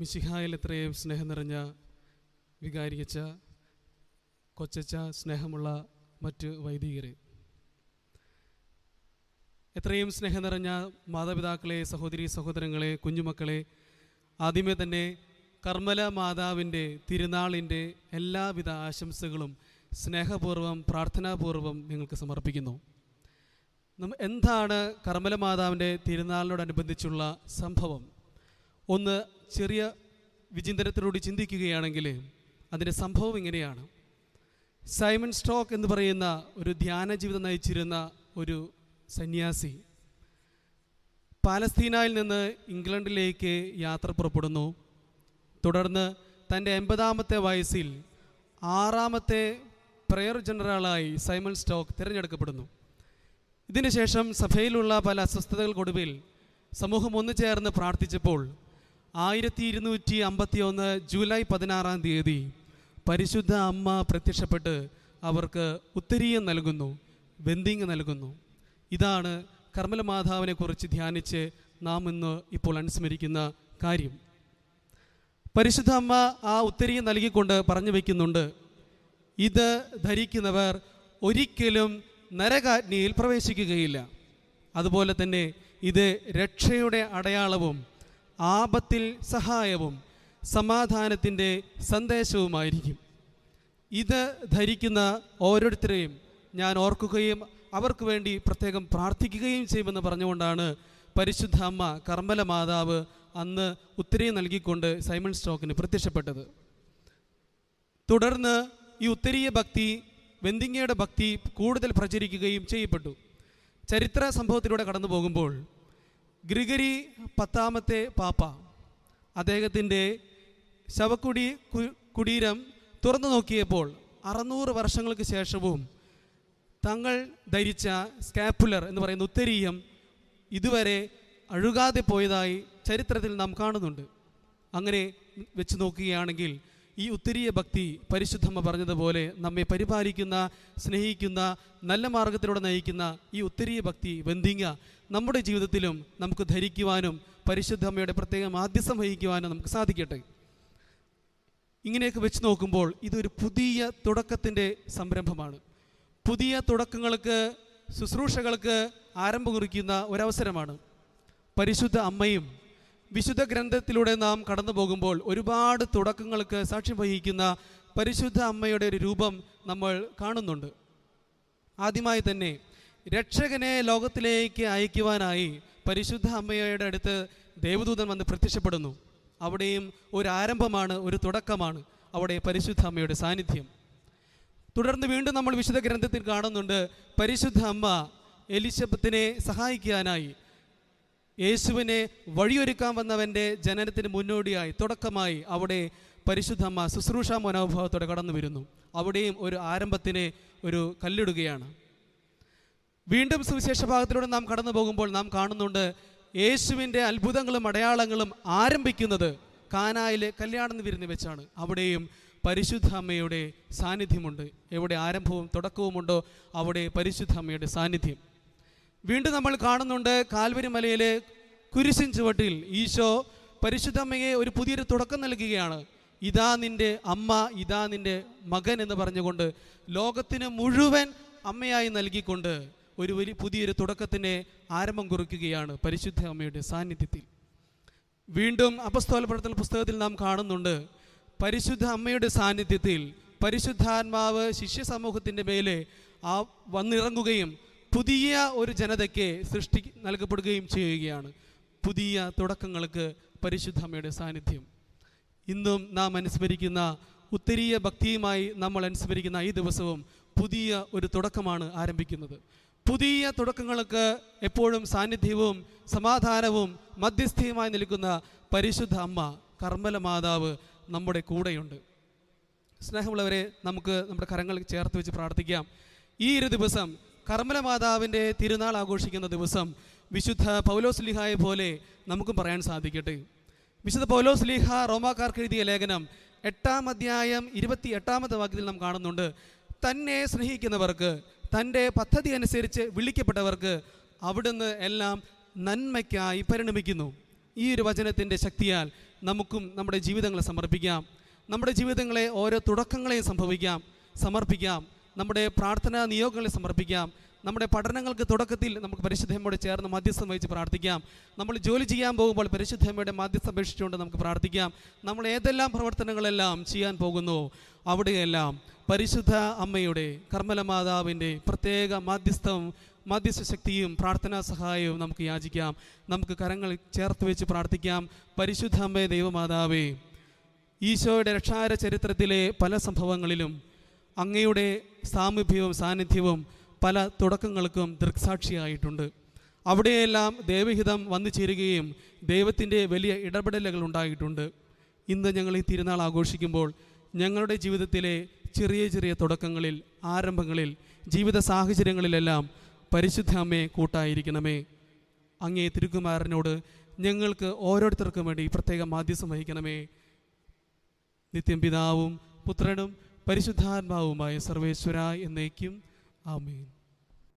മിശിഹായിൽ എത്രയും സ്നേഹം നിറഞ്ഞ വികാരിയച്ച കൊച്ചച്ച സ്നേഹമുള്ള മറ്റ് വൈദികരെ. എത്രയും സ്നേഹം നിറഞ്ഞ മാതാപിതാക്കളെ സഹോദരി സഹോദരങ്ങളെ കുഞ്ഞുമക്കളെ ആദ്യമേ തന്നെ കർമ്മല മാതാവിന്റെ തിരുനാളിന്റെ എല്ലാവിധ ആശംസകളും സ്നേഹപൂർവം പ്രാർത്ഥനാപൂർവം നിങ്ങൾക്ക് സമർപ്പിക്കുന്നു. എന്താണ് കർമ്മല മാതാവിന്റെ തിരുനാളിനോടനുബന്ധിച്ചുള്ള സംഭവം? ഒന്ന് ചെറിയ വിചിന്തനത്തിലൂടെ ചിന്തിക്കുകയാണെങ്കിൽ അതിന്റെ സംഭവം ഇങ്ങനെയാണ്. സൈമൺ സ്റ്റോക്ക് എന്ന് പറയുന്ന ഒരു ധ്യാന ജീവിതം നയിച്ചിരുന്ന ഒരു സന്യാസി പാലസ്തീനയിൽ നിന്ന് ഇംഗ്ലണ്ടിലേക്ക് യാത്ര പുറപ്പെടുന്നു. തുടർന്ന് തന്റെ എൺപതാമത്തെ വയസ്സിൽ ആറാമത്തെ പ്രയർ ജനറലായി സൈമൺ സ്റ്റോക്ക് തിരഞ്ഞെടുക്കപ്പെടുന്നു. ഇതിനുശേഷം സഭയിലുള്ള പല അസ്വസ്ഥതകൾക്കൊടുവിൽ സമൂഹം ഒന്നു ചേർന്ന് പ്രാർത്ഥിച്ചപ്പോൾ ആയിരത്തി ഇരുന്നൂറ്റി അമ്പത്തി ഒന്ന് ജൂലൈ പതിനാറാം തീയതി പരിശുദ്ധ അമ്മ പ്രത്യക്ഷപ്പെട്ട് അവർക്ക് ഉത്തരീയം നൽകുന്നു ബന്ധിങ് നൽകുന്നു. ഇതാണ് കർമ്മല മാധാവിനെക്കുറിച്ച് ധ്യാനിച്ച് നാം ഇന്ന് ഇപ്പോൾ അനുസ്മരിക്കുന്ന കാര്യം. പരിശുദ്ധ അമ്മ ആ ഉത്തരീയം നൽകിക്കൊണ്ട് പറഞ്ഞു വയ്ക്കുന്നുണ്ട് ഇത് ധരിക്കുന്നവർ ഒരിക്കലും നരകാജ്ഞയിൽ പ്രവേശിക്കുകയില്ല. അതുപോലെ തന്നെ ഇത് രക്ഷയുടെ അടയാളവും ആപത്തിൽ സഹായവും സമാധാനത്തിന്റെ സന്ദേശവുമായിരിക്കും. ഇത് ധരിക്കുന്ന ഓരോരുത്തരെയും ഞാൻ ഓർക്കുകയും അവർക്ക് വേണ്ടി പ്രത്യേകം പ്രാർത്ഥിക്കുകയും ചെയ്യുമെന്ന് പറഞ്ഞുകൊണ്ടാണ് പരിശുദ്ധ അമ്മ കർമ്മല മാതാവ് അന്ന് ഉത്തരയെ നൽകിക്കൊണ്ട് സൈമൺ സ്റ്റോക്കിന് പ്രത്യക്ഷപ്പെട്ടത്. തുടർന്ന് ഈ ഉത്തരീയ ഭക്തി വെന്തിങ്ങയുടെ ഭക്തി കൂടുതൽ പ്രചരിക്കുകയും ചെയ്യപ്പെട്ടു. ചരിത്ര സംഭവത്തിലൂടെ കടന്നു പോകുമ്പോൾ ഗ്രിഗരി പത്താമത്തെ പാപ്പ. അദ്ദേഹത്തിന്റെ ശവക്കുടി കുടീരം തുറന്നു നോക്കിയപ്പോൾ അറുന്നൂറ് വർഷങ്ങൾക്ക് ശേഷവും തങ്ങൾ ധരിച്ച സ്കാപ്പുലർ എന്ന് പറയുന്ന ഉത്തരീയം ഇതുവരെ അഴുകാതെ പോയതായി ചരിത്രത്തിൽ നാം കാണുന്നുണ്ട്. അങ്ങനെ വെച്ച് നോക്കുകയാണെങ്കിൽ ഈ ഉത്തരീയ ഭക്തി പരിശുദ്ധമ്മ പറഞ്ഞതുപോലെ നമ്മെ പരിപാലിക്കുന്ന സ്നേഹിക്കുന്ന നല്ല മാർഗത്തിലൂടെ നയിക്കുന്ന ഈ ഉത്തരീയ ഭക്തി ബന്ധിങ്ങ നമ്മുടെ ജീവിതത്തിലും നമുക്ക് ധരിക്കുവാനും പരിശുദ്ധമ്മയുടെ പ്രത്യേകം ആദ്യസം വഹിക്കുവാനും നമുക്ക് സാധിക്കട്ടെ. ഇങ്ങനെയൊക്കെ വെച്ച് നോക്കുമ്പോൾ ഇതൊരു പുതിയ തുടക്കത്തിന്റെ സംരംഭമാണ്. പുതിയ തുടക്കങ്ങൾക്ക് ശുശ്രൂഷകൾക്ക് ആരംഭം കുറിക്കുന്ന ഒരവസരമാണ്. പരിശുദ്ധ അമ്മയും വിശുദ്ധ ഗ്രന്ഥത്തിലൂടെ നാം കടന്നു പോകുമ്പോൾ ഒരുപാട് തുടക്കങ്ങൾക്ക് സാക്ഷ്യം വഹിക്കുന്ന പരിശുദ്ധ അമ്മയുടെ ഒരു രൂപം നമ്മൾ കാണുന്നുണ്ട്. ആദ്യമായി തന്നെ രക്ഷകനെ ലോകത്തിലേക്ക് അയക്കുവാനായി പരിശുദ്ധ അമ്മയുടെ അടുത്ത് ദേവദൂതൻ വന്ന് പ്രത്യക്ഷപ്പെടുന്നു. അവിടെയും ഒരു ആരംഭമാണ് ഒരു തുടക്കമാണ് അവിടെ പരിശുദ്ധ അമ്മയുടെ സാന്നിധ്യം. തുടർന്ന് വീണ്ടും നമ്മൾ വിശുദ്ധ ഗ്രന്ഥത്തിൽ കാണുന്നുണ്ട് പരിശുദ്ധ അമ്മ എലിശബത്തിനെ സഹായിക്കാനായി യേശുവിനെ വഴിയൊരുക്കാൻ വന്നവന്റെ ജനനത്തിന് മുന്നോടിയായി തുടക്കമായി അവിടെ പരിശുദ്ധമ്മ ശുശ്രൂഷ മനോഭാവത്തോടെ കടന്നു വരുന്നു അവിടെയും ഒരു ആരംഭത്തിന് ഒരു കല്ലിടുകയാണ്. വീണ്ടും സുവിശേഷ ഭാഗത്തിലൂടെ നാം കടന്നു പോകുമ്പോൾ നാം കാണുന്നുണ്ട് യേശുവിന്റെ അത്ഭുതങ്ങളും അടയാളങ്ങളും ആരംഭിക്കുന്നത് കാനായിലെ കല്യാണം വിരുന്ന് വെച്ചാണ്. അവിടെയും പരിശുദ്ധ അമ്മയുടെ സാന്നിധ്യമുണ്ട്. എവിടെ ആരംഭവും തുടക്കവുമുണ്ടോ അവിടെ പരിശുദ്ധ അമ്മയുടെ സാന്നിധ്യം. വീണ്ടും നമ്മൾ കാണുന്നുണ്ട് കാൽവരി മലയിലെ കുരിശിൻ ചുവട്ടിൽ ഈശോ പരിശുദ്ധമ്മയെ ഒരു പുതിയൊരു തുടക്കം നൽകുകയാണ്. ഇതാ നിന്റെ അമ്മ ഇതാ നിന്റെ മകൻ എന്ന് പറഞ്ഞുകൊണ്ട് ലോകത്തിന് മുഴുവൻ അമ്മയായി നൽകിക്കൊണ്ട് ഒരു വലിയ പുതിയൊരു തുടക്കത്തിന് ആരംഭം കുറിക്കുകയാണ് പരിശുദ്ധ അമ്മയുടെ സാന്നിധ്യത്തിൽ. വീണ്ടും അപസ്തോല പുസ്തകത്തിൽ നാം കാണുന്നുണ്ട് പരിശുദ്ധ അമ്മയുടെ സാന്നിധ്യത്തിൽ പരിശുദ്ധാത്മാവ് ശിഷ്യ സമൂഹത്തിന്റെ മേലെ ആ വന്നിറങ്ങുകയും പുതിയ ഒരു ജനതയ്ക്ക് സൃഷ്ടി നൽകപ്പെടുകയും ചെയ്യുകയാണ്. പുതിയ തുടക്കങ്ങൾക്ക് പരിശുദ്ധമ്മയുടെ സാന്നിധ്യം. ഇന്നും നാം അനുസ്മരിക്കുന്ന ഉത്തരീയ ഭക്തിയുമായി നമ്മൾ അനുസ്മരിക്കുന്ന ഈ ദിവസവും പുതിയ ഒരു തുടക്കമാണ് ആരംഭിക്കുന്നത്. പുതിയ തുടക്കങ്ങൾക്ക് എപ്പോഴും സാന്നിധ്യവും സമാധാനവും മധ്യസ്ഥയുമായി നിൽക്കുന്ന പരിശുദ്ധ അമ്മ കർമ്മല മാതാവ് നമ്മുടെ കൂടെയുണ്ട്. സ്നേഹമുള്ളവരെ നമുക്ക് നമ്മുടെ കരങ്ങൾ ചേർത്ത് വെച്ച് പ്രാർത്ഥിക്കാം. ഈ ഒരു ദിവസം കർമ്മല മാതാവിന്റെ തിരുനാൾ ആഘോഷിക്കുന്ന ദിവസം വിശുദ്ധ പൗലോസ് ലിഹായെ പോലെ നമുക്കും പറയാൻ സാധിക്കട്ടെ. വിശുദ്ധ പൗലോസ് ലിഹ റോമാക്കാർക്ക് എഴുതിയ ലേഖനം എട്ടാം അധ്യായം ഇരുപത്തി എട്ടാമത്തെ വാക്യത്തിൽ നാം കാണുന്നുണ്ട്. തന്നെ സ്നേഹിക്കുന്നവർക്ക് തന്റെ പദ്ധതി അനുസരിച്ച് വിളിക്കപ്പെട്ടവർക്ക് അവിടുന്ന് എല്ലാം നന്മയ്ക്കായി പരിണമിക്കുന്നു. ഈ ഒരു വചനത്തിന്റെ ശക്തിയാൽ നമുക്കും നമ്മുടെ ജീവിതങ്ങളെ സമർപ്പിക്കാം. നമ്മുടെ ജീവിതങ്ങളെ ഓരോ തുടക്കങ്ങളെയും സംഭവിക്കാം സമർപ്പിക്കാം. നമ്മുടെ പ്രാർത്ഥനാ നിയോഗങ്ങളെ സമർപ്പിക്കാം. നമ്മുടെ പഠനങ്ങൾക്ക് തുടക്കത്തിൽ നമുക്ക് പരിശുദ്ധമ്മയോട് ചേർന്ന് മധ്യസ്ഥം വഹിച്ച് പ്രാർത്ഥിക്കാം. നമ്മൾ ജോലി ചെയ്യാൻ പോകുമ്പോൾ പരിശുദ്ധമ്മയുടെ മധ്യസ്ഥം അപേക്ഷിച്ചുകൊണ്ട് നമുക്ക് പ്രാർത്ഥിക്കാം. നമ്മൾ ഏതെല്ലാം പ്രവർത്തനങ്ങളെല്ലാം ചെയ്യാൻ പോകുന്നു അവിടെയെല്ലാം പരിശുദ്ധ അമ്മയുടെ കർമ്മല മാതാവിന്റെ പ്രത്യേക മാധ്യസ്ഥവും മധ്യസ്ഥ ശക്തിയും പ്രാർത്ഥനാ സഹായവും നമുക്ക് യാചിക്കാം. നമുക്ക് കരങ്ങൾ ചേർത്ത് വെച്ച് പ്രാർത്ഥിക്കാം. പരിശുദ്ധ അമ്മയെ ദൈവമാതാവേ ഈശോയുടെ രക്ഷാര ചരിത്രത്തിലെ പല സംഭവങ്ങളിലും അങ്ങയുടെ സാമീപ്യവും സാന്നിധ്യവും പല തുടക്കങ്ങൾക്കും ദൃക്സാക്ഷിയായിട്ടുണ്ട്. അവിടെയെല്ലാം ദൈവഹിതം വന്നു ചേരുകയും ദൈവത്തിന്റെ വലിയ ഇടപെടലുകൾ ഉണ്ടായിട്ടുണ്ട്. ഇന്ന് ഞങ്ങൾ ഈ തിരുനാൾ ആഘോഷിക്കുമ്പോൾ ഞങ്ങളുടെ ജീവിതത്തിലെ ചെറിയ ചെറിയ തുടക്കങ്ങളിൽ ആരംഭങ്ങളിൽ ജീവിത സാഹചര്യങ്ങളിലെല്ലാം പരിശുദ്ധ അമ്മയെ കൂട്ടായിരിക്കണമേ. അങ്ങേ തിരുക്കുമാരനോട് ഞങ്ങൾക്ക് ഓരോരുത്തർക്കും വേണ്ടി പ്രത്യേക മാധ്യസം വഹിക്കണമേ. നിത്യം പിതാവും പുത്രനും പരിശുദ്ധാത്മാവുമായ സർവേശ്വര എന്നേക്കും ആമേൻ.